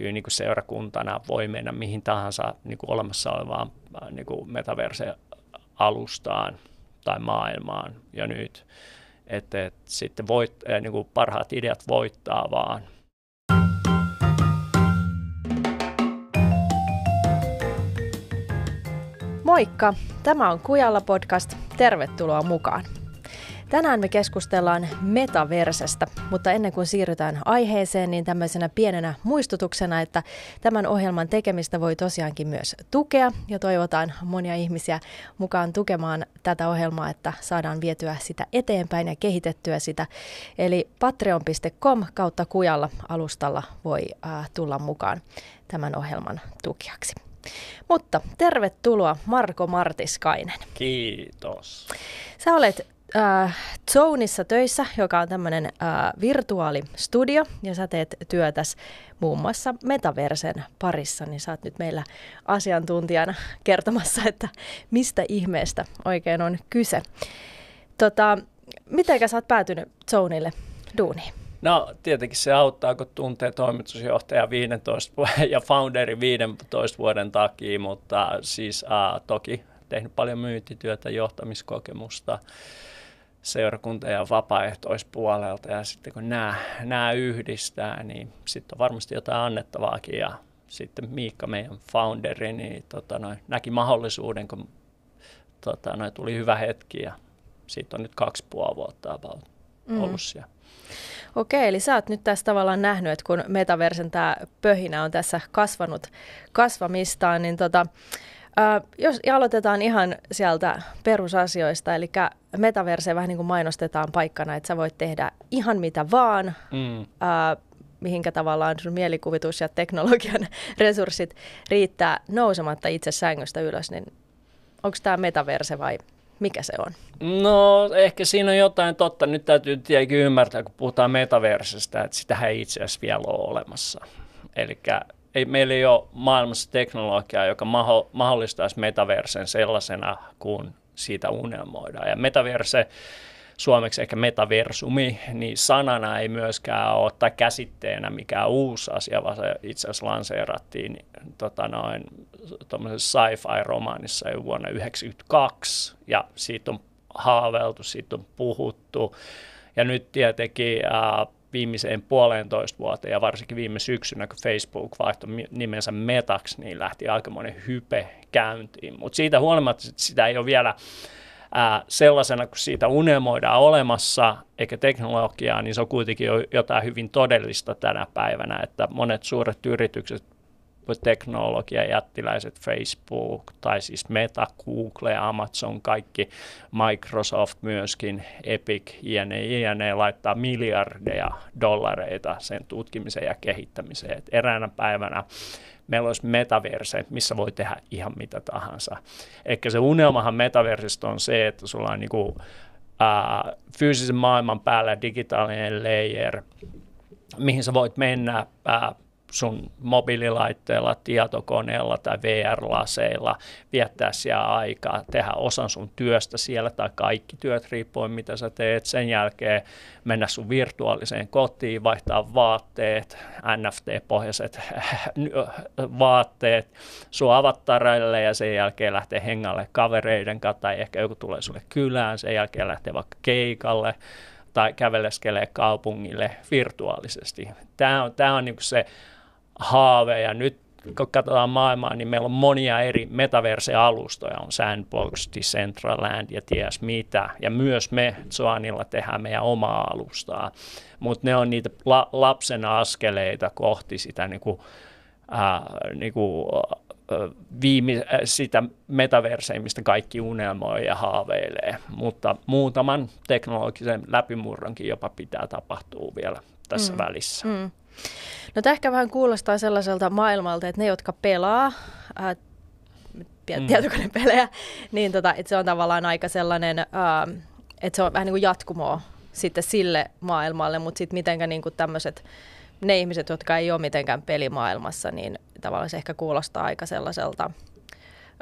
kyllä niin kuin seurakuntana voi mennä mihin tahansa niin kuin olemassa olevaan niin kuin metaverse-alustaan tai maailmaan jo nyt. Että et sitten voit, niin kuin parhaat ideat voittaa vaan. Moikka! Tämä on Kujalla podcast. Tervetuloa mukaan. Tänään me keskustellaan metaversestä, mutta ennen kuin siirrytään aiheeseen, niin tämmöisenä pienenä muistutuksena, että tämän ohjelman tekemistä voi tosiaankin myös tukea ja toivotaan monia ihmisiä mukaan tukemaan tätä ohjelmaa, että saadaan vietyä sitä eteenpäin ja kehitettyä sitä. Eli patreon.com kautta kujalla alustalla voi äh, tulla mukaan tämän ohjelman tukijaksi. Mutta tervetuloa Marko Martiskainen. Kiitos. Sä olet äh, Zoneissa töissä, joka on tämmöinen äh, virtuaalistudio, ja sä teet työtäs muun muassa Metaversen parissa, niin sä oot nyt meillä asiantuntijana kertomassa, että mistä ihmeestä oikein on kyse. Tota, mitenkä sä oot päätynyt Zoneille duuniin? No tietenkin se auttaa, kun tuntee toimitusjohtaja 15 ja founderi 15 vuoden takia, mutta siis äh, toki tehnyt paljon myyntityötä, johtamiskokemusta seurakunta- ja vapaaehtoispuolelta ja sitten kun nämä, nämä yhdistää, niin sitten on varmasti jotain annettavaakin ja sitten Miikka, meidän founderi, niin tota, noin, näki mahdollisuuden, kun tota, noin, tuli hyvä hetki ja siitä on nyt kaksi puoli vuotta about mm. ollut siellä. Okei, eli sä oot nyt tässä tavallaan nähnyt, että kun metaversen tämä pöhinä on tässä kasvanut kasvamistaan, niin tota, Äh, jos aloitetaan ihan sieltä perusasioista, eli metaverse vähän niin kuin mainostetaan paikkana, että sä voit tehdä ihan mitä vaan, mm. äh, mihinkä tavallaan sun mielikuvitus ja teknologian resurssit riittää nousematta itse sängystä ylös, niin onko tämä metaverse vai mikä se on? No ehkä siinä on jotain totta. Nyt täytyy tietenkin ymmärtää, kun puhutaan metaversesta, että sitä ei itse asiassa vielä ole olemassa. Eli ei, meillä ei ole maailmassa teknologiaa, joka maho, mahdollistaisi metaversen sellaisena kuin siitä unelmoidaan. Ja metaverse, suomeksi ehkä metaversumi, niin sanana ei myöskään ole, tai käsitteenä mikään uusi asia, vaan se itse asiassa lanseerattiin tota noin, sci-fi-romaanissa jo vuonna 1992, ja siitä on haaveltu, siitä on puhuttu, ja nyt tietenkin äh, viimeiseen puolentoista vuoteen ja varsinkin viime syksynä, kun Facebook vaihtoi nimensä Metaksi, niin lähti aikamoinen hype käyntiin. Mutta siitä huolimatta että sitä ei ole vielä ää, sellaisena, kun siitä unelmoidaan olemassa, eikä teknologiaa, niin se on kuitenkin jo jotain hyvin todellista tänä päivänä, että monet suuret yritykset teknologia, jättiläiset Facebook tai siis Meta, Google, Amazon, kaikki, Microsoft myöskin, Epic, jne, jne, laittaa miljardeja dollareita sen tutkimiseen ja kehittämiseen. Et eräänä päivänä meillä olisi metaverse, missä voi tehdä ihan mitä tahansa. Ehkä se unelmahan metaversista on se, että sulla on niin kuin, ää, fyysisen maailman päällä digitaalinen layer, mihin sä voit mennä sun mobiililaitteella, tietokoneella tai VR-laseilla, viettää siellä aikaa, tehdä osan sun työstä siellä tai kaikki työt riippuen mitä sä teet. Sen jälkeen mennä sun virtuaaliseen kotiin, vaihtaa vaatteet, NFT-pohjaiset vaatteet sun avattareille ja sen jälkeen lähtee hengalle kavereiden kanssa tai ehkä joku tulee sulle kylään, sen jälkeen lähtee vaikka keikalle tai käveleskelee kaupungille virtuaalisesti. Tämä on, tämä on niin se haave ja nyt kun katsotaan maailmaa, niin meillä on monia eri metaverse-alustoja, on Sandbox, Decentraland ja ties mitä, ja myös me Zoanilla tehdään meidän omaa alustaa, mutta ne on niitä la- lapsen askeleita kohti sitä niin kuin, äh, niin kuin, äh, viime, äh, sitä metaversea, mistä kaikki unelmoi ja haaveilee, mutta muutaman teknologisen läpimurronkin jopa pitää tapahtua vielä tässä mm. välissä. Mm. No tämä ehkä vähän kuulostaa sellaiselta maailmalta, että ne, jotka pelaa, ää, mm. tietokonepelejä, niin tota, että se on tavallaan aika sellainen, ää, että se on vähän niin kuin jatkumoa sitten sille maailmalle, mutta sitten mitenkä niin kuin tämmöiset, ne ihmiset, jotka ei ole mitenkään pelimaailmassa, niin tavallaan se ehkä kuulostaa aika sellaiselta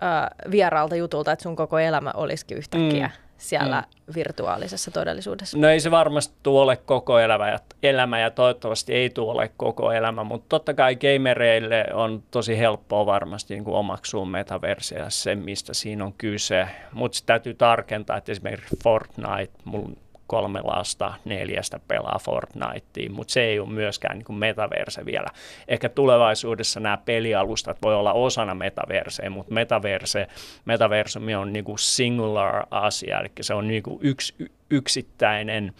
ää, vieraalta jutulta, että sun koko elämä olisikin yhtäkkiä mm siellä mm. virtuaalisessa todellisuudessa? No ei se varmasti tule koko elämä ja, elämä ja toivottavasti ei tule koko elämä, mutta totta kai gamereille on tosi helppoa varmasti niin kuin omaksua metaversia se, mistä siinä on kyse. Mutta täytyy tarkentaa, että esimerkiksi Fortnite, mun kolme lasta neljästä pelaa Fortnitea, mutta se ei ole myöskään niin kuin metaverse vielä. Ehkä tulevaisuudessa nämä pelialustat voi olla osana metaversea, mutta metaverse, metaversumi on niin kuin singular asia, eli se on niin kuin yksi yksittäinen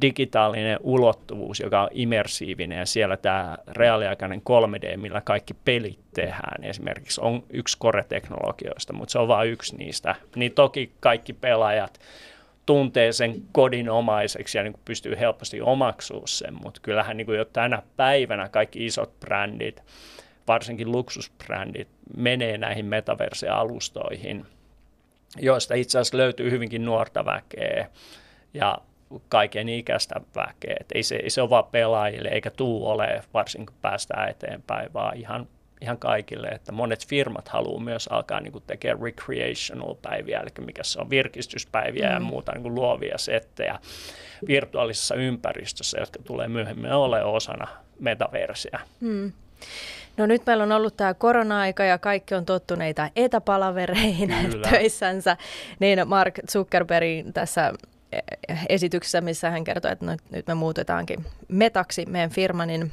digitaalinen ulottuvuus, joka on immersiivinen ja siellä tämä reaaliaikainen 3D, millä kaikki pelit tehdään esimerkiksi, on yksi core-teknologioista, mutta se on vain yksi niistä. Niin toki kaikki pelaajat tuntee sen kodinomaiseksi ja niin kuin pystyy helposti omaksua sen, mutta kyllähän niin kuin jo tänä päivänä kaikki isot brändit, varsinkin luksusbrändit, menee näihin metaverse-alustoihin, joista itse asiassa löytyy hyvinkin nuorta väkeä ja kaiken ikäistä väkeä. Et ei, se, ei se ole vaan pelaajille eikä tuu ole, varsinkin kun päästään eteenpäin, vaan ihan ihan kaikille, että monet firmat haluaa myös alkaa niin kuin tekemään recreational-päiviä, eli mikä se on virkistyspäiviä mm. ja muuta niin kuin luovia settejä virtuaalisessa ympäristössä, jotka tulee myöhemmin ole osana metaversia. Mm. No nyt meillä on ollut tämä korona-aika ja kaikki on tottuneita etäpalavereihin Kyllä. töissänsä, niin Mark Zuckerbergin tässä esityksessä, missä hän kertoi, että nyt me muutetaankin metaksi meidän firma, niin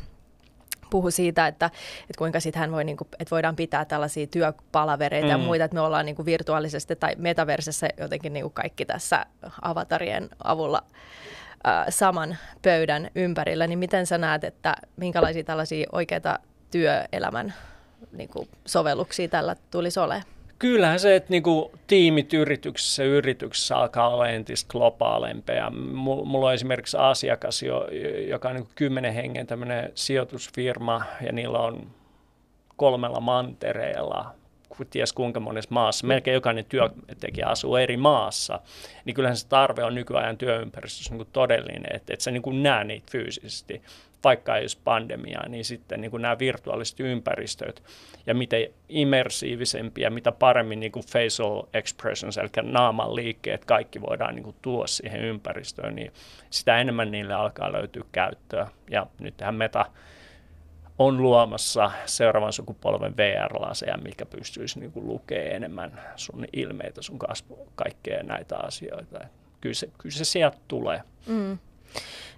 puhu siitä, että, että kuinka sitten hän voi, niin kuin, että voidaan pitää tällaisia työpalavereita mm. ja muita, että me ollaan niin kuin virtuaalisesti tai metaversessa jotenkin niin kuin kaikki tässä avatarien avulla äh, saman pöydän ympärillä, niin miten sä näet, että minkälaisia tällaisia oikeita työelämän niin kuin sovelluksia tällä tulisi olemaan? Kyllähän se, että niinku tiimit yrityksessä yrityksessä alkaa olla entistä globaalempia. Mulla on esimerkiksi asiakas, joka on niinku kymmenen hengen tämmöinen sijoitusfirma ja niillä on kolmella mantereella ties kuinka monessa maassa, melkein jokainen työntekijä asuu eri maassa, niin kyllähän se tarve on nykyajan työympäristössä niin todellinen, että, että sä niin näe niitä fyysisesti vaikka ei olisi pandemiaa, niin sitten niin kuin nämä virtuaaliset ympäristöt ja miten immersiivisempia, mitä paremmin niin kuin facial expressions, eli naaman liikkeet, kaikki voidaan niin kuin tuoda siihen ympäristöön, niin sitä enemmän niille alkaa löytyä käyttöä. Ja nyt tähän meta on luomassa seuraavan sukupolven VR-laseja, mikä pystyisi niin kuin lukemaan enemmän sun ilmeitä, sun kasvu, kaikkea näitä asioita. Kyllä se, kyllä se sieltä tulee. Mm.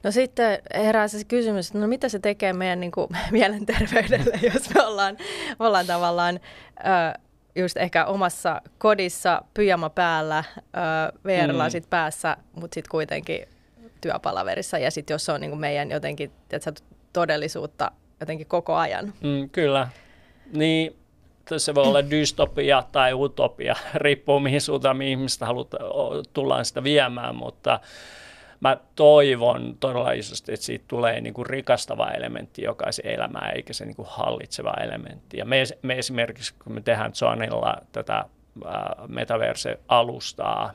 No sitten herää se kysymys, että no mitä se tekee meidän niin kuin, mielenterveydelle, jos me ollaan, ollaan tavallaan ö, just ehkä omassa kodissa pyjama päällä, VR-lasit mm. päässä, mutta sitten kuitenkin työpalaverissa ja sitten jos se on niin kuin meidän jotenkin tiedätkö, todellisuutta jotenkin koko ajan. Mm, kyllä. Niin, se voi olla dystopia tai utopia, riippuu mihin suuntaan ihmistä halutaan, tullaan sitä viemään, mutta mä toivon todella isosti, että siitä tulee niin kuin rikastava elementti jokaisen elämään, eikä se niin kuin hallitseva elementti. Ja me, me esimerkiksi, kun me tehdään Zonilla tätä metaverse-alustaa,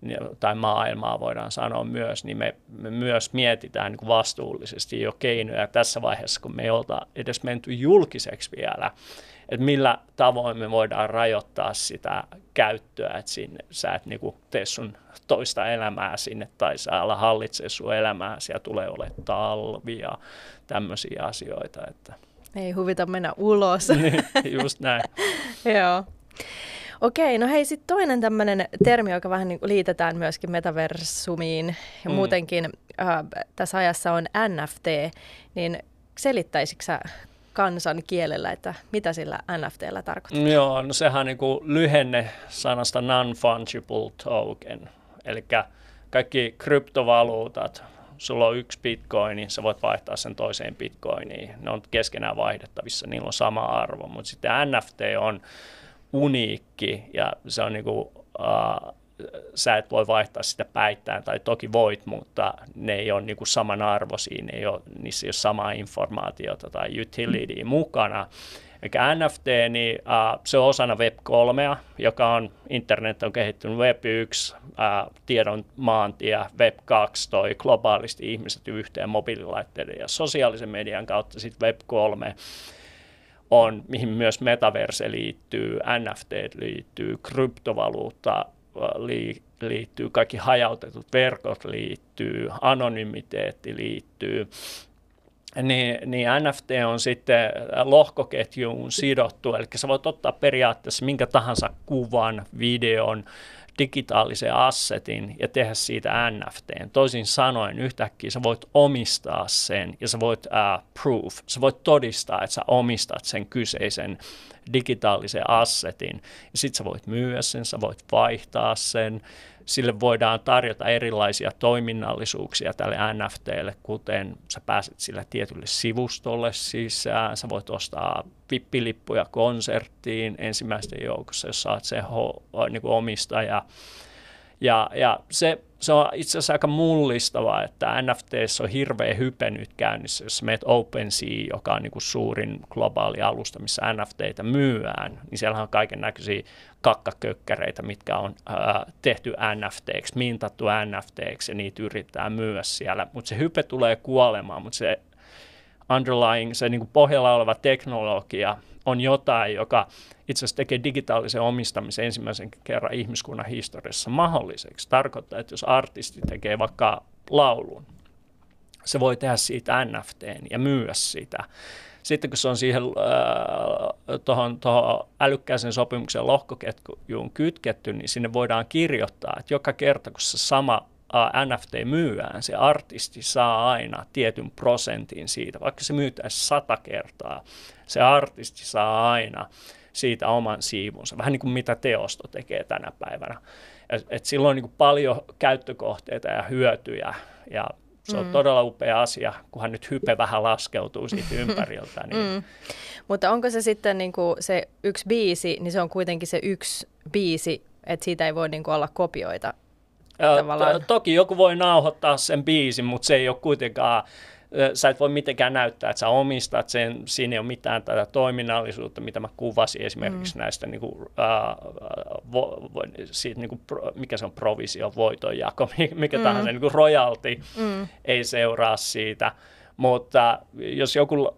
niin, tai maailmaa voidaan sanoa myös, niin me, me myös mietitään niin kuin vastuullisesti jo keinoja tässä vaiheessa, kun me ei olta edes menty julkiseksi vielä, että millä tavoin me voidaan rajoittaa sitä käyttöä, että sinne, sä et niin kuin tee sun toista elämää sinne tai sä ala hallitse sun elämää, siellä tulee olemaan talvia, tämmöisiä asioita. Että. Ei huvita mennä ulos. niin, just näin. Joo. Okei, no hei, sitten toinen tämmöinen termi, joka vähän niin liitetään myöskin metaversumiin ja mm. muutenkin äh, tässä ajassa on NFT, niin selittäisikö sä kansan kielellä, että mitä sillä NFTllä tarkoittaa? Joo, no sehän on niin kuin lyhenne sanasta non-fungible token, eli kaikki kryptovaluutat, sulla on yksi bitcoin, niin sä voit vaihtaa sen toiseen bitcoiniin. Ne on keskenään vaihdettavissa, niillä on sama arvo, mutta sitten NFT on uniikki ja se on niin kuin, uh, sä et voi vaihtaa sitä päittäin, tai toki voit, mutta ne ei ole niin kuin samanarvoisia, ne ei ole, niissä ei ole samaa informaatiota tai utility mukana. Eli NFT, niin uh, se on osana Web3, joka on, internet on kehittynyt Web 1, uh, tiedon maantie, Web 2 toi globaalisti ihmiset yhteen mobiililaitteiden ja sosiaalisen median kautta, sitten Web 3 on, mihin myös metaverse liittyy, NFT liittyy, kryptovaluutta liittyy, kaikki hajautetut verkot liittyy, anonymiteetti liittyy, niin, niin NFT on sitten lohkoketjuun sidottu, eli sä voit ottaa periaatteessa minkä tahansa kuvan, videon, digitaalisen assetin ja tehdä siitä NFT. Toisin sanoen yhtäkkiä sä voit omistaa sen ja sä voit uh, proof, sä voit todistaa, että sä omistat sen kyseisen digitaalisen assetin. Ja sit sä voit myyä sen, sä voit vaihtaa sen, sille voidaan tarjota erilaisia toiminnallisuuksia tälle NFTlle, kuten sä pääset sillä tietylle sivustolle sisään, sä voit ostaa vippilippuja konserttiin ensimmäisten joukossa, jos saat se ho, niin kuin omistaja. Ja, ja se se on itse asiassa aika mullistavaa, että NFT on hirveä hype nyt käynnissä, jos meet OpenSea, joka on niin kuin suurin globaali alusta, missä NFTitä myyään, niin siellä on kaiken näköisiä kakkakökkäreitä, mitkä on ää, tehty NFTiksi, mintattu NFTiksi ja niitä yritetään myyä siellä, mutta se hype tulee kuolemaan, mutta se underlying, se niin kuin pohjalla oleva teknologia on jotain, joka itse asiassa tekee digitaalisen omistamisen ensimmäisen kerran ihmiskunnan historiassa mahdolliseksi. Tarkoittaa, että jos artisti tekee vaikka laulun, se voi tehdä siitä NFTn ja myyä sitä. Sitten kun se on siihen äh, tuohon älykkääseen sopimuksen lohkoketjuun kytketty, niin sinne voidaan kirjoittaa, että joka kerta kun se sama NFT myyään, se artisti saa aina tietyn prosentin siitä, vaikka se myytäisi sata kertaa, se artisti saa aina siitä oman siivunsa, vähän niin kuin mitä teosto tekee tänä päivänä. Et, et sillä on niin kuin paljon käyttökohteita ja hyötyjä, ja se on mm. todella upea asia, kunhan nyt hype vähän laskeutuu siitä ympäriltä. Niin. Mm. Mutta onko se sitten niin kuin se yksi biisi, niin se on kuitenkin se yksi biisi, että siitä ei voi niin kuin olla kopioita To- toki joku voi nauhoittaa sen biisin, mutta se ei ole kuitenkaan, sä et voi mitenkään näyttää, että sä omistat sen, siinä ei ole mitään tätä toiminnallisuutta, mitä mä kuvasin esimerkiksi mm. näistä, niin kuin, uh, vo, vo, siitä, niin kuin, mikä se on provisio, voitonjako, mikä mm. tahansa, niin kuin royalty mm. ei seuraa siitä, mutta jos joku, uh,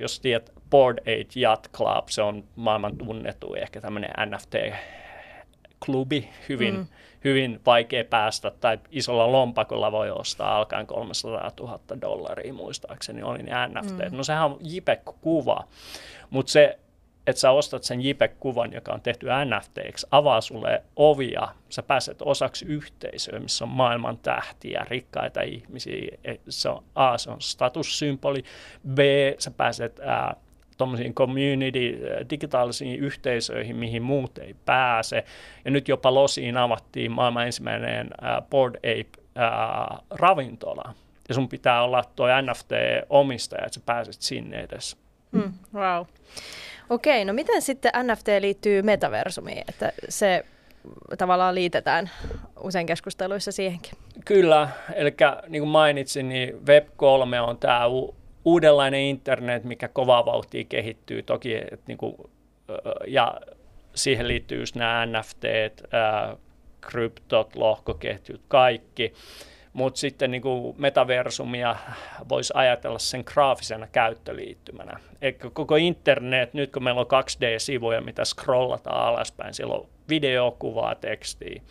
jos tiedät, Board 8 Yacht Club, se on maailman tunnettu ehkä tämmöinen NFT-klubi, hyvin mm hyvin vaikea päästä tai isolla lompakolla voi ostaa alkaen 300 000 dollaria muistaakseni oli ne NFT. Mm. No sehän on JPEG-kuva, mutta se, että sä ostat sen JPEG-kuvan, joka on tehty NFTiksi, avaa sulle ovia, sä pääset osaksi yhteisöä, missä on maailman tähtiä, rikkaita ihmisiä. Se on, A, se on statussymboli, B, sä pääset ää, tuommoisiin community, äh, digitaalisiin yhteisöihin, mihin muut ei pääse. Ja nyt jopa Losiin avattiin maailman ensimmäinen uh, Board Ape uh, ravintola. Ja sun pitää olla tuo NFT-omistaja, että sä pääset sinne edes. Mm, wow. Okei, no miten sitten NFT liittyy metaversumiin, että se tavallaan liitetään usein keskusteluissa siihenkin? Kyllä, eli niin kuin mainitsin, niin Web3 on tämä uudenlainen internet, mikä kovaa vauhtia kehittyy toki, että niin kuin, ja siihen liittyy just nämä NFT, kryptot, lohkoketjut, kaikki. Mutta sitten niin metaversumia voisi ajatella sen graafisena käyttöliittymänä. Eikä koko internet, nyt kun meillä on 2D-sivuja, mitä scrollataan alaspäin, siellä on videokuvaa, tekstiä,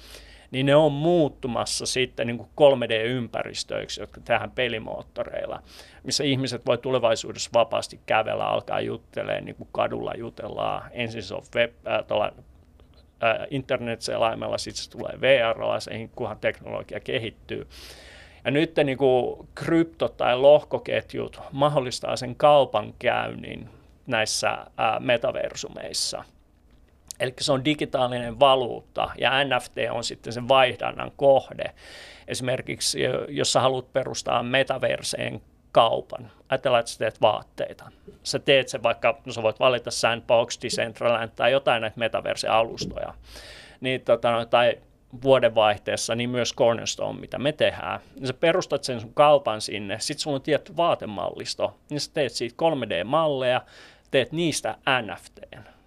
niin ne on muuttumassa sitten niin kuin 3D-ympäristöiksi, jotka tehdään pelimoottoreilla, missä ihmiset voi tulevaisuudessa vapaasti kävellä, alkaa juttelemaan, niin kuin kadulla jutellaan. Ensin se on web, äh, tuolla, äh, internet-selaimella, sitten se tulee VR-laseihin, kunhan teknologia kehittyy. Ja nyt niin kuin krypto- tai lohkoketjut mahdollistaa sen kaupankäynnin näissä äh, metaversumeissa – Eli se on digitaalinen valuutta ja NFT on sitten sen vaihdannan kohde. Esimerkiksi jos sä haluat perustaa metaverseen kaupan, ajatellaan, että sä teet vaatteita. Sä teet sen vaikka, no sä voit valita Sandbox, Decentraland tai jotain näitä metaverse-alustoja. Niin, tota, tai vuodenvaihteessa, niin myös Cornerstone, mitä me tehdään. Niin sä perustat sen sun kaupan sinne, sitten sulla on tietty vaatemallisto, niin sä teet siitä 3D-malleja, teet niistä NFTn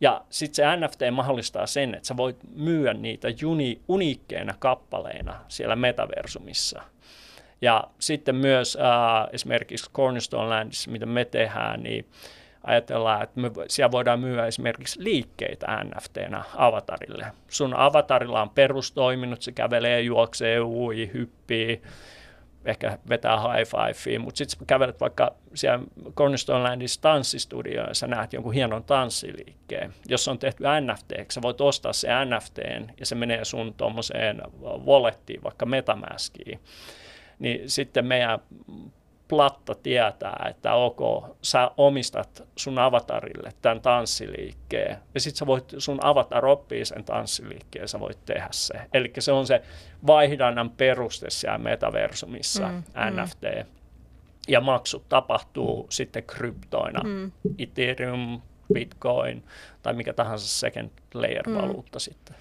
ja sitten se NFT mahdollistaa sen, että sä voit myyä niitä uni, uniikkeina kappaleina siellä metaversumissa. Ja sitten myös äh, esimerkiksi Cornerstone Landissa, mitä me tehdään, niin ajatellaan, että me, siellä voidaan myyä esimerkiksi liikkeitä NFTnä avatarille. Sun avatarilla on perustoiminnot, se kävelee, juoksee, ui, hyppii, ehkä vetää high fivea, mutta sitten kävelet vaikka siellä Cornerstone Landissa tanssistudioon ja sä näet jonkun hienon tanssiliikkeen. Jos on tehty NFT, sä voit ostaa se NFTn ja se menee sun tuommoiseen wallettiin, vaikka Metamaskiin. Niin sitten meidän platta tietää, että ok, sä omistat sun avatarille tämän tanssiliikkeen, ja sitten sä voit, sun avatar oppii sen tanssiliikkeen, sä voit tehdä se. Eli se on se vaihdannan peruste siellä metaversumissa, mm, NFT. Mm. Ja maksut tapahtuu mm. sitten kryptoina, mm. Ethereum, Bitcoin tai mikä tahansa second layer-valuutta mm. sitten.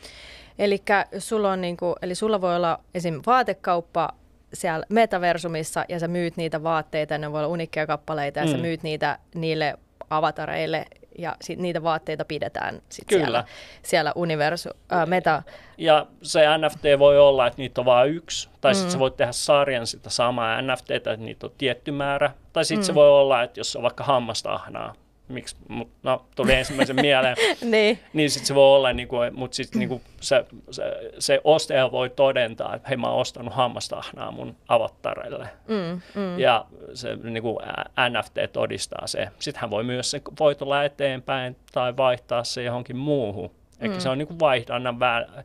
Elikkä sulla on niinku, eli sulla voi olla esim. vaatekauppa, siellä metaversumissa ja sä myyt niitä vaatteita, ne voi olla unikkeja kappaleita ja mm. sä myyt niitä niille avatareille ja sit niitä vaatteita pidetään sit Kyllä. siellä, siellä universu, äh, meta. Ja se NFT voi olla, että niitä on vain yksi, tai sitten mm. sä voit tehdä sarjan sitä samaa NFTtä, että niitä on tietty määrä, tai sitten mm. se voi olla, että jos on vaikka hammasta ahnaa, miksi, mut, no tuli ensimmäisen mieleen, niin, niin sitten se voi olla, niin kuin, mutta sitten niin kuin se, se, se ostaja voi todentaa, että hei mä oon ostanut hammastahnaa mun avattareille. Mm, mm. Ja se niin kuin NFT todistaa se. Sitten hän voi myös se voitolla eteenpäin tai vaihtaa se johonkin muuhun. Eikä mm. se on niin kuin vaihdannan vä-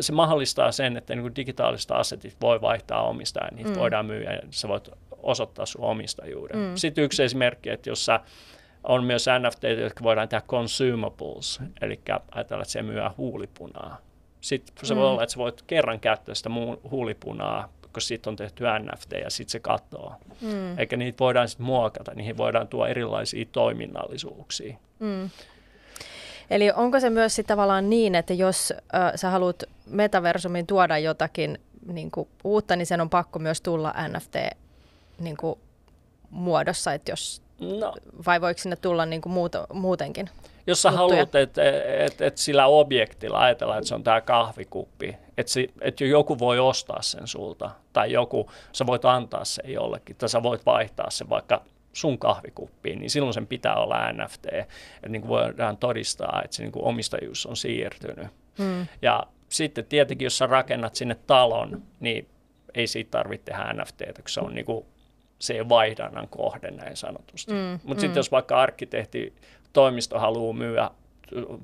se mahdollistaa sen, että niin digitaaliset asetit voi vaihtaa omistajaa, niitä mm. voidaan myyä ja sä voit osoittaa sun omistajuuden. Mm. Sitten yksi esimerkki, että jos sä on myös NFT, jotka voidaan tehdä consumables, eli ajatellaan, että se myy huulipunaa. Sitten se mm. voi olla, että sä voit kerran käyttää sitä huulipunaa, koska siitä on tehty NFT ja sitten se katoaa. Mm. Eikä niitä voidaan sitten muokata, niihin voidaan tuoda erilaisia toiminnallisuuksia. Mm. Eli onko se myös sit tavallaan niin, että jos äh, sä haluat metaversumin tuoda jotakin niin kuin uutta, niin sen on pakko myös tulla NFT niin kuin, muodossa, että jos, no. vai voiko sinne tulla niin kuin muuta, muutenkin? Jos sä haluat, että et, et sillä objektilla ajatellaan, että se on tämä kahvikuppi, että et joku voi ostaa sen sulta, tai joku, sä voit antaa sen jollekin, tai sä voit vaihtaa sen vaikka sun kahvikuppiin, niin silloin sen pitää olla NFT, että niin kuin voidaan todistaa, että se niin kuin omistajuus on siirtynyt. Hmm. Ja sitten tietenkin, jos sä rakennat sinne talon, niin ei siitä tarvitse tehdä NFTtä, kun se on niin kuin se vaihdannan kohde näin sanotusti. Mm, Mutta mm. sitten jos vaikka arkkitehti toimisto haluaa myyä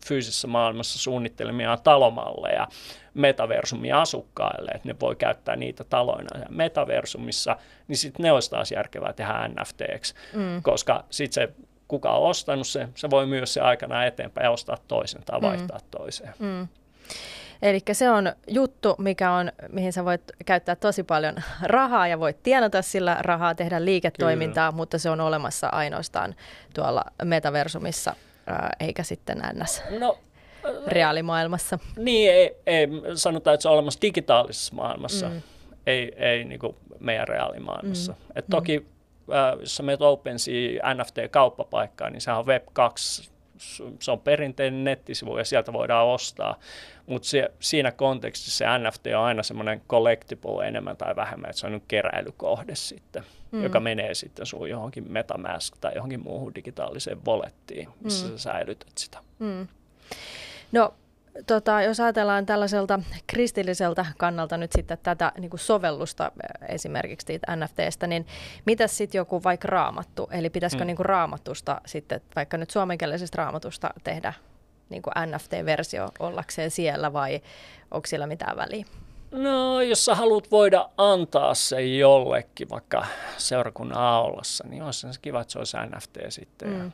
fyysisessä maailmassa suunnittelemia talomalleja metaversumia asukkaille, että ne voi käyttää niitä taloina ja metaversumissa, niin sitten ne olisi taas järkevää tehdä NFTksi, mm. koska sitten se kuka on ostanut se, se voi myös se aikana eteenpäin ja ostaa toisen tai mm. vaihtaa mm. toiseen. Mm. Eli se on juttu, mikä on, mihin sä voit käyttää tosi paljon rahaa ja voit tienata sillä rahaa, tehdä liiketoimintaa, Kyllä. mutta se on olemassa ainoastaan tuolla metaversumissa, eikä sitten ns. No, reaalimaailmassa. Niin, ei, ei, sanotaan, että se on olemassa digitaalisessa maailmassa, mm. ei, ei niin kuin meidän reaalimaailmassa. Mm. Et toki, mm. äh, jos sä menet OpenSea NFT-kauppapaikkaan, niin sehän on Web 2 se on perinteinen nettisivu ja sieltä voidaan ostaa, mutta siinä kontekstissa se NFT on aina semmoinen collectible enemmän tai vähemmän, että se on nyt keräilykohde sitten, mm. joka menee sitten sun johonkin Metamask tai johonkin muuhun digitaaliseen wallettiin, missä mm. sä säilytät sitä. Mm. No tota, jos ajatellaan tällaiselta kristilliseltä kannalta nyt sitten tätä niin kuin sovellusta esimerkiksi siitä NFTstä, niin mitä sitten joku vaikka raamattu, eli pitäisikö mm. niin kuin raamatusta sitten, vaikka nyt suomenkielisestä raamatusta tehdä niin kuin NFT-versio ollakseen siellä vai onko sillä mitään väliä? No, jos sä haluat voida antaa se jollekin, vaikka seurakunnan aulassa, niin olisi se kiva, että se olisi NFT sitten. Mm.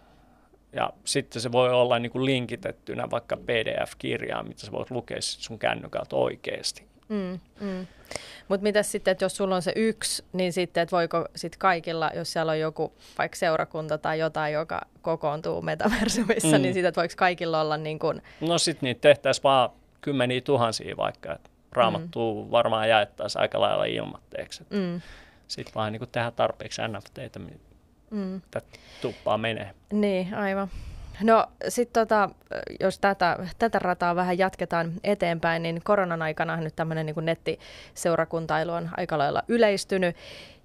Ja sitten se voi olla niin kuin linkitettynä vaikka PDF-kirjaan, mitä sä voit lukea sun kännykältä oikeasti. Mm, mm. Mutta mitä sitten, että jos sulla on se yksi, niin sitten, että voiko sitten kaikilla, jos siellä on joku vaikka seurakunta tai jotain, joka kokoontuu metaversumissa, mm. niin sitten, että voiko kaikilla olla niin kuin... No sitten niitä tehtäisiin vaan kymmeniä tuhansia vaikka, että raamattuu mm. varmaan jaettaisiin aika lailla ilmatteeksi. Mm. Sitten vaan niin kuin tehdä tarpeeksi NFTitä, mm. tuppaa menee. Niin, aivan. No sitten tota, jos tätä, tätä rataa vähän jatketaan eteenpäin, niin koronan aikana nyt tämmöinen niin nettiseurakuntailu on aika lailla yleistynyt.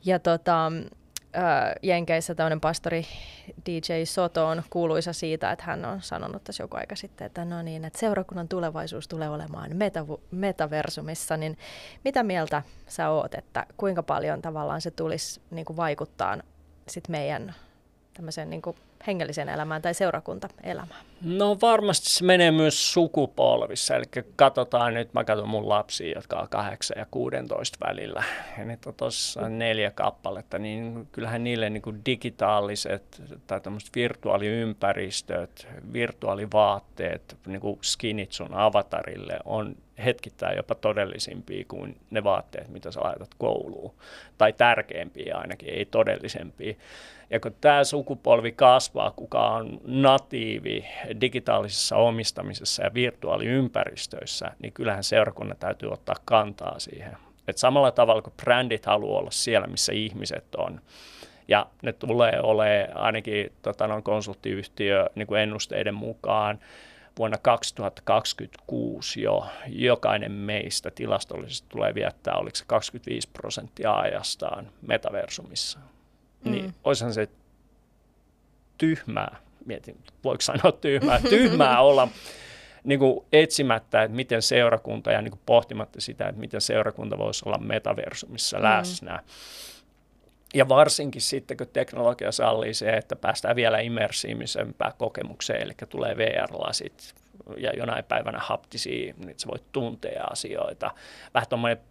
Ja tota, Jenkeissä tämmöinen pastori DJ Soto on kuuluisa siitä, että hän on sanonut tässä joku aika sitten, että no niin, että seurakunnan tulevaisuus tulee olemaan meta- metaversumissa, niin mitä mieltä sä oot, että kuinka paljon tavallaan se tulisi niin kuin vaikuttaa sit meidän tämmöiseen niin hengelliseen elämään tai seurakuntaelämään? No varmasti se menee myös sukupolvissa, eli katsotaan nyt, mä katson mun lapsia, jotka on 8 ja 16 välillä, ja nyt on tuossa neljä kappaletta, niin kyllähän niille niin kuin digitaaliset tai tämmöiset virtuaaliympäristöt, virtuaalivaatteet, niin kuin skinit sun avatarille on hetkittäin jopa todellisimpia kuin ne vaatteet, mitä sä laitat kouluun. Tai tärkeämpiä ainakin, ei todellisempia. Ja kun tämä sukupolvi kasvaa, kuka on natiivi digitaalisessa omistamisessa ja virtuaaliympäristöissä, niin kyllähän seurakunnan täytyy ottaa kantaa siihen. Et samalla tavalla kuin brändit haluaa olla siellä, missä ihmiset on, ja ne tulee olemaan ainakin tota, konsulttiyhtiö niin kuin ennusteiden mukaan vuonna 2026 jo jokainen meistä tilastollisesti tulee viettää, oliko se 25 prosenttia ajastaan metaversumissa. Mm. Niin olisihan se tyhmää, mietin, voiko sanoa tyhmää, tyhmää olla niin kuin etsimättä, että miten seurakunta ja niin kuin pohtimatta sitä, että miten seurakunta voisi olla metaversumissa mm. Ja varsinkin sitten, kun teknologia sallii se, että päästään vielä immersiivisempään kokemukseen, eli tulee VR-lasit ja jonain päivänä haptisia, niin sä voit tuntea asioita. Vähän tuommoinen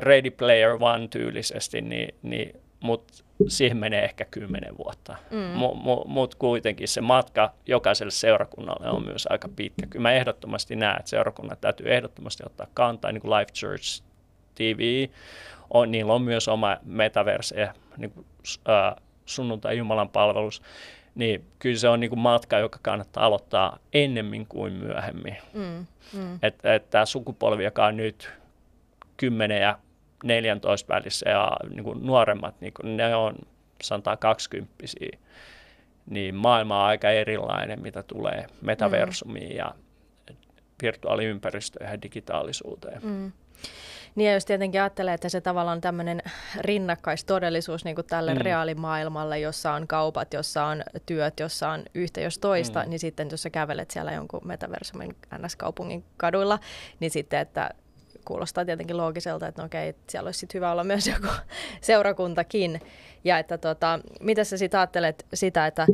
Ready Player One tyylisesti, niin, niin mutta siihen menee ehkä kymmenen vuotta. Mm. Mutta mut kuitenkin se matka jokaiselle seurakunnalle on myös aika pitkä. Kyllä mä ehdottomasti näen, että seurakunnat täytyy ehdottomasti ottaa kantaa, niin kuin Life Church TV, on, niillä on myös oma metaverse, niin kuin, äh, sunnuntai Jumalan palvelus, niin kyllä se on niin kuin matka, joka kannattaa aloittaa ennemmin kuin myöhemmin. Mm, mm. Että et tämä sukupolvi, joka on nyt 10 ja 14 välissä ja niin kuin nuoremmat, niin kuin ne on sanotaan 20 niin maailma on aika erilainen, mitä tulee metaversumiin mm. ja virtuaaliympäristöön ja digitaalisuuteen. Mm. Niin ja jos tietenkin ajattelee, että se tavallaan tämmöinen rinnakkaistodellisuus niin kuin tälle mm. reaalimaailmalle, jossa on kaupat, jossa on työt, jossa on yhtä jos toista, mm. niin sitten jos sä kävelet siellä jonkun metaversumin NS-kaupungin kaduilla, niin sitten, että kuulostaa tietenkin loogiselta, että no okei, siellä olisi hyvä olla myös joku seurakuntakin. Ja että tota, mitä sä sitten ajattelet sitä, että,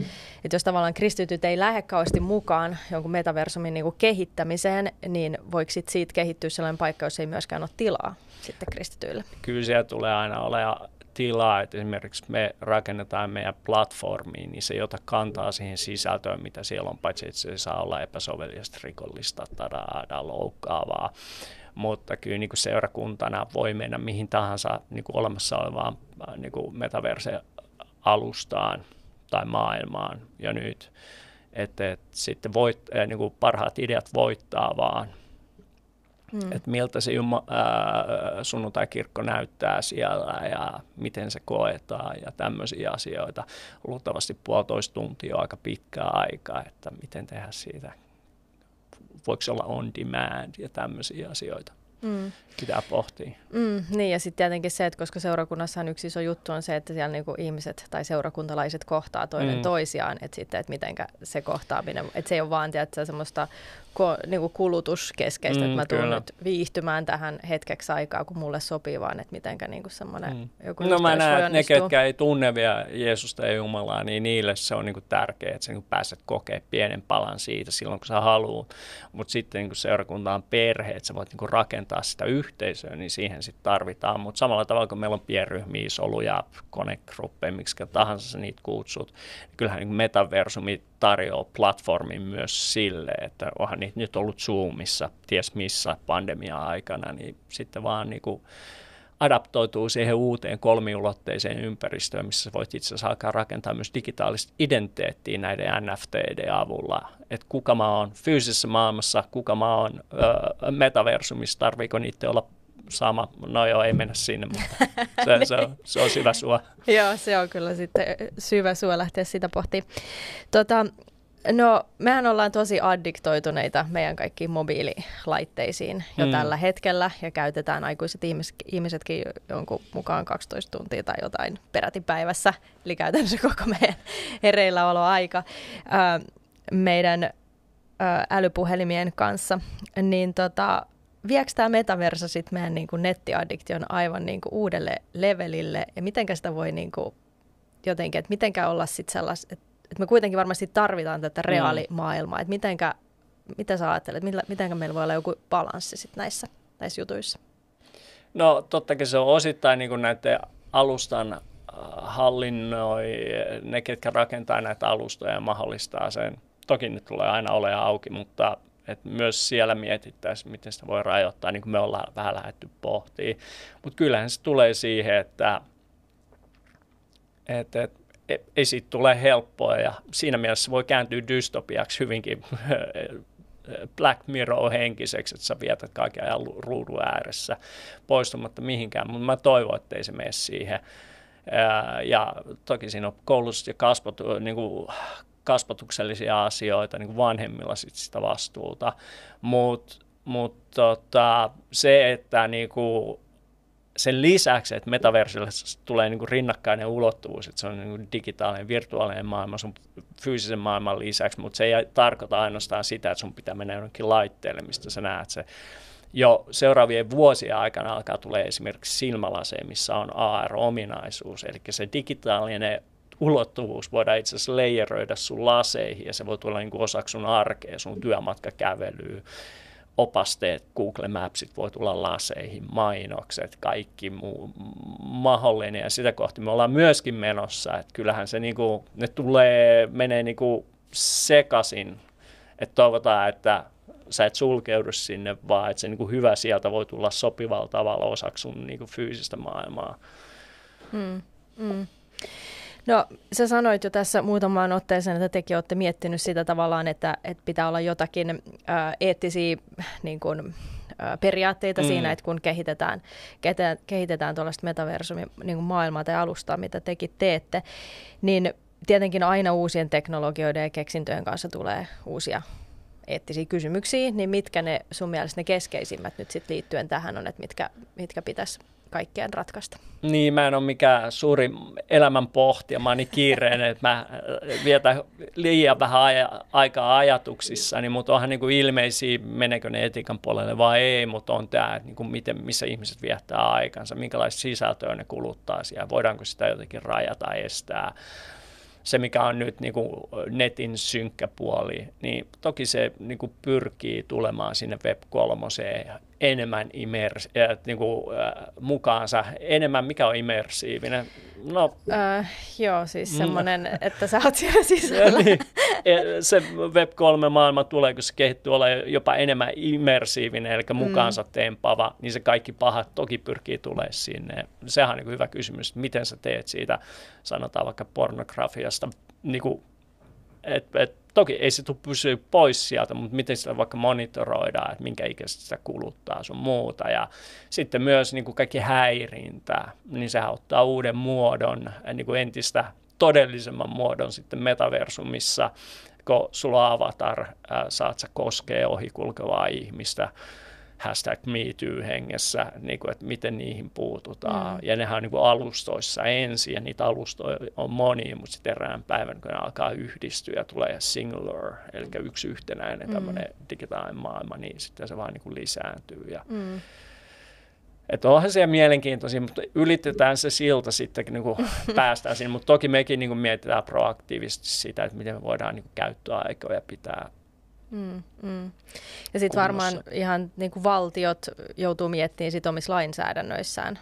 että jos tavallaan kristityt ei lähde kauheasti mukaan jonkun metaversumin niin kehittämiseen, niin voiko sit siitä kehittyä sellainen paikka, jos ei myöskään ole tilaa sitten kristityille? Kyllä siellä tulee aina olemaan tilaa, että esimerkiksi me rakennetaan meidän platformiin, niin se jota kantaa siihen sisältöön, mitä siellä on, paitsi että se saa olla epäsovellista, rikollista, tadaa, loukkaavaa, mutta kyllä niin kuin seurakuntana voi mennä mihin tahansa niin kuin olemassa olevaan äh, niin kuin metaverse-alustaan tai maailmaan jo nyt. Että et sitten voit, äh, niin kuin parhaat ideat voittaa vaan. Mm. Että miltä se juma, ää, sunnuntai-kirkko näyttää siellä ja miten se koetaan ja tämmöisiä asioita. Luultavasti puolitoista tuntia on aika pitkä aika, että miten tehdä siitä voiko se olla on demand ja tämmöisiä asioita. Mm. Pitää pohtia. Mm, niin ja sitten tietenkin se, että koska seurakunnassa on yksi iso juttu on se, että siellä niinku ihmiset tai seurakuntalaiset kohtaa toinen mm. toisiaan, että sitten, että mitenkä se kohtaaminen, että se ei ole vaan tiedätkö, semmoista ko, niin kuin kulutuskeskeistä, mm, että mä tulen nyt viihtymään tähän hetkeksi aikaa, kun mulle sopii, vaan että mitenkä niin kuin semmoinen mm. joku No mä näen, että ne, ketkä ei tunne vielä Jeesusta ja Jumalaa, niin niille se on niin kuin tärkeää, että sä niin pääset kokemaan pienen palan siitä silloin, kun sä haluat. Mutta sitten niin kuin seurakunta on perhe, että sä voit niin kuin rakentaa sitä yhteisöä, niin siihen sitten tarvitaan. Mutta samalla tavalla, kun meillä on pienryhmiä, soluja, konegruppeja, miksi tahansa niitä kutsut, niin kyllähän niin metaversumi tarjoaa platformin myös sille, että onhan niitä nyt ollut Zoomissa, ties missä pandemia-aikana, niin sitten vaan niin kuin adaptoituu siihen uuteen kolmiulotteiseen ympäristöön, missä voit itse asiassa alkaa rakentaa myös digitaalista identiteettiä näiden NFTiden avulla. Että kuka mä oon fyysisessä maailmassa, kuka mä oon öö, metaversumissa, tarviiko niitä olla sama. No joo, ei mennä sinne, mutta se, se, on, se on syvä suo. joo, se on kyllä sitten syvä suo lähteä sitä pohtimaan. Tota, No, mehän ollaan tosi addiktoituneita meidän kaikkiin mobiililaitteisiin jo mm. tällä hetkellä ja käytetään aikuiset ihmis- ihmisetkin jonkun mukaan 12 tuntia tai jotain peräti päivässä, eli käytännössä koko meidän hereilläoloaika ää, meidän ää, älypuhelimien kanssa, niin tota, viekö tämä metaversa sitten meidän niin kuin nettiaddiktion aivan niin kuin uudelle levelille? Ja miten sitä voi niin kuin jotenkin, että mitenkä olla sitten sellais, että, me kuitenkin varmasti tarvitaan tätä mm. reaalimaailmaa, että mitenkä, mitä sä ajattelet, millä, mitenkä meillä voi olla joku balanssi sitten näissä, näissä jutuissa? No tottakin se on osittain niin kuin näiden alustan äh, hallinnoi, ne ketkä rakentaa näitä alustoja ja mahdollistaa sen. Toki ne tulee aina olemaan auki, mutta että myös siellä mietittäisiin, miten sitä voi rajoittaa, niin kuin me ollaan vähän lähdetty pohtimaan. Mutta kyllähän se tulee siihen, että, että, että ei siitä tule helppoa ja siinä mielessä voi kääntyä dystopiaksi hyvinkin Black Mirror-henkiseksi, että sä vietät kaiken ajan ruudun ääressä poistumatta mihinkään, mutta mä toivon, että ei se mene siihen. Ja toki siinä on koulutus ja kasvot, niin kuin kasvatuksellisia asioita, niin kuin vanhemmilla sit sitä vastuuta, mutta mut tota, se, että niin kuin sen lisäksi, että metaversille tulee niin kuin rinnakkainen ulottuvuus, että se on niin kuin digitaalinen, virtuaalinen maailma sun fyysisen maailman lisäksi, mutta se ei tarkoita ainoastaan sitä, että sun pitää mennä jonnekin laitteelle, mistä sä näet se. Jo seuraavien vuosien aikana alkaa tulee esimerkiksi silmälaseen, missä on AR-ominaisuus, eli se digitaalinen ulottuvuus voidaan itse asiassa leijeröidä sun laseihin ja se voi tulla niin kuin osaksi sun arkea, sun työmatkakävelyä, opasteet, Google Mapsit voi tulla laseihin, mainokset, kaikki muu mahdollinen ja sitä kohti me ollaan myöskin menossa, että kyllähän se niin kuin, ne tulee, menee niin kuin sekaisin, että toivotaan, että sä et sulkeudu sinne, vaan että se niin kuin hyvä sieltä voi tulla sopivalla tavalla osaksi sun niin kuin fyysistä maailmaa. Mm, mm. No sä sanoit jo tässä muutamaan otteeseen, että tekin olette miettinyt sitä tavallaan, että, että pitää olla jotakin ää, eettisiä niin kuin, ää, periaatteita mm. siinä, että kun kehitetään, kehitetään tuollaista metaversumi niin maailmaa tai alustaa, mitä tekin teette, niin tietenkin aina uusien teknologioiden ja keksintöjen kanssa tulee uusia eettisiä kysymyksiä, niin mitkä ne sun mielestä ne keskeisimmät nyt sit liittyen tähän on, että mitkä, mitkä pitäisi kaikkeen ratkaista. Niin, mä en ole mikään suuri elämän pohtija, mä oon niin kiireinen, että mä äh, vietän liian vähän aja, aikaa ajatuksissa, niin, mutta onhan niin kuin ilmeisiä, meneekö ne etiikan puolelle vai ei, mutta on tämä, että niin kuin miten, missä ihmiset viettää aikansa, minkälaista sisältöä ne kuluttaa siellä, voidaanko sitä jotenkin rajata, estää se, mikä on nyt niin kuin netin synkkä puoli, niin toki se niin kuin pyrkii tulemaan sinne Web 3 enemmän immers, äh, niin kuin, äh, mukaansa. Enemmän, mikä on immersiivinen? No, äh, joo, siis semmoinen, mm. että sä oot siellä sisällä. niin, e, se Web3-maailma tulee, kun se kehittyy olla jopa enemmän immersiivinen, eli mukaansa mm. teempava, niin se kaikki pahat toki pyrkii tulemaan sinne. Sehän on niin hyvä kysymys, miten sä teet siitä, sanotaan vaikka pornografiasta, niin kuin, et, et, toki ei se tule pysyä pois sieltä, mutta miten sitä vaikka monitoroidaan, että minkä ikäistä sitä kuluttaa sun muuta. Ja sitten myös niin kuin kaikki häirintä, niin se ottaa uuden muodon, niin kuin entistä todellisemman muodon sitten metaversumissa, kun sulla avatar, ää, saat sä koskee ohikulkevaa ihmistä, hashtag MeToo-hengessä, niin kuin, että miten niihin puututaan. Mm. Ja nehän on niin kuin alustoissa ensin, ja niitä alustoja on monia, mutta sitten erään päivän, kun ne alkaa yhdistyä ja tulee singular, eli yksi yhtenäinen mm. tämmöinen digitaalinen maailma, niin sitten se vaan niin kuin lisääntyy. Ja, mm. Että onhan se mielenkiintoisia, mutta ylitetään se silta sitten, niin kuin päästään sinne. Mutta toki mekin niin kuin mietitään proaktiivisesti sitä, että miten me voidaan niin kuin käyttöaikoja pitää Mm, mm. Ja sitten varmaan ihan niin kuin valtiot joutuu miettimään sit omissa lainsäädännöissään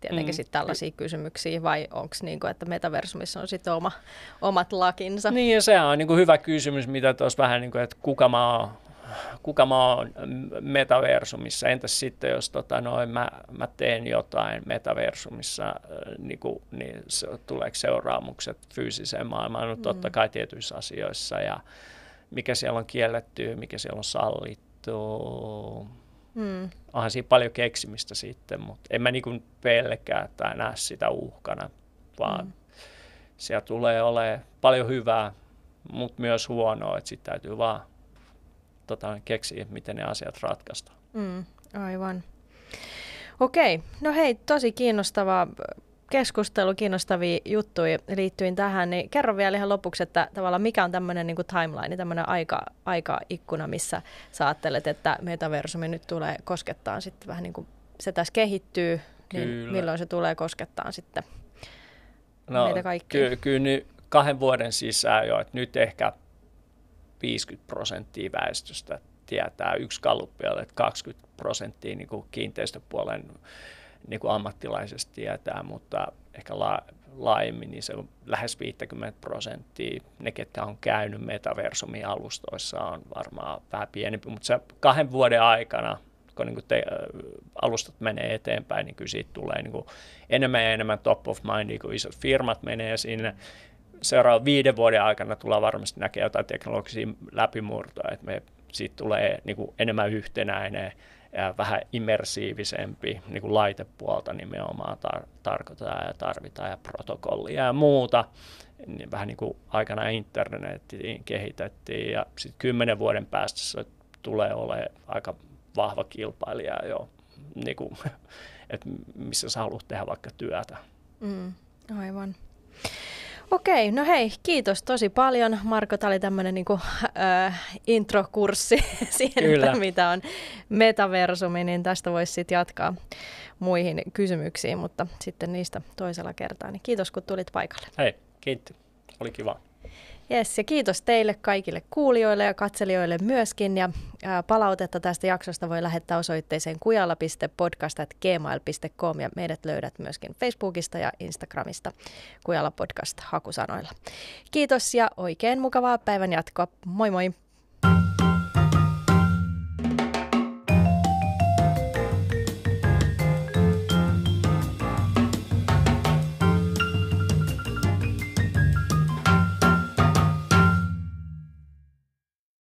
tietenkin mm. sit tällaisia kysymyksiä, vai onko niin kuin, että metaversumissa on sitten oma, omat lakinsa? Niin, ja se on niin kuin hyvä kysymys, mitä tuossa vähän niin kuin, että kuka maa kuka mä oon metaversumissa, entäs sitten jos tota, noin, mä, mä teen jotain metaversumissa, äh, niin, kuin, niin se, tuleeko seuraamukset fyysiseen maailmaan, no totta mm. kai tietyissä asioissa ja mikä siellä on kielletty, mikä siellä on sallittu. Hmm. Onhan siinä paljon keksimistä sitten, mutta en mä niin pelkää tai näe sitä uhkana, vaan hmm. siellä tulee olemaan paljon hyvää, mutta myös huonoa, että sitten täytyy vaan tota, keksiä, miten ne asiat ratkaistaan. Mm, aivan. Okei, no hei, tosi kiinnostava keskustelu, kiinnostavia juttuja liittyen tähän, niin kerro vielä ihan lopuksi, että tavallaan mikä on tämmöinen niin timeline, tämmöinen aika, aikaikkuna, missä sä ajattelet, että metaversumi nyt tulee koskettaa sitten vähän niin kuin se tässä kehittyy, niin Kyllä. milloin se tulee koskettaa sitten no, meitä kaikkia? Ky- kyllä nyt kahden vuoden sisään jo, että nyt ehkä 50 prosenttia väestöstä tietää yksi kalluppialle, että 20 prosenttia niin kuin kiinteistöpuolen niin kuin ammattilaisesti tietää, mutta ehkä la, laajemmin niin se on lähes 50 prosenttia. Ne, ketkä on käynyt metaversumin alustoissa, on varmaan vähän pienempi, mutta se kahden vuoden aikana, kun niin te, alustat menee eteenpäin, niin kyllä siitä tulee niin kuin enemmän ja enemmän top of mind, kun isot firmat menee sinne. Seuraavan viiden vuoden aikana tullaan varmasti näkemään jotain teknologisia läpimurtoja, että me siitä tulee niin enemmän yhtenäinen vähän immersiivisempi niin kuin laitepuolta nimenomaan tar- tarkoitetaan ja tarvitaan ja protokollia ja muuta. Niin vähän niin kuin aikana internetiin kehitettiin ja sitten kymmenen vuoden päästä se tulee olemaan aika vahva kilpailija jo, niin kuin, että missä sä haluat tehdä vaikka työtä. Mm, aivan. Okei, no hei, kiitos tosi paljon. Marko, tämä oli tämmöinen niin äh, introkurssi siihen, Kyllä. mitä on metaversumi, niin tästä voisi sitten jatkaa muihin kysymyksiin, mutta sitten niistä toisella kertaa. Niin kiitos, kun tulit paikalle. Hei, kiitti. Oli kiva. Yes, ja kiitos teille kaikille kuulijoille ja katselijoille myöskin. Ja palautetta tästä jaksosta voi lähettää osoitteeseen kujalla.podcast.gmail.com ja meidät löydät myöskin Facebookista ja Instagramista Kujalla Podcast hakusanoilla. Kiitos ja oikein mukavaa päivän jatkoa. Moi moi!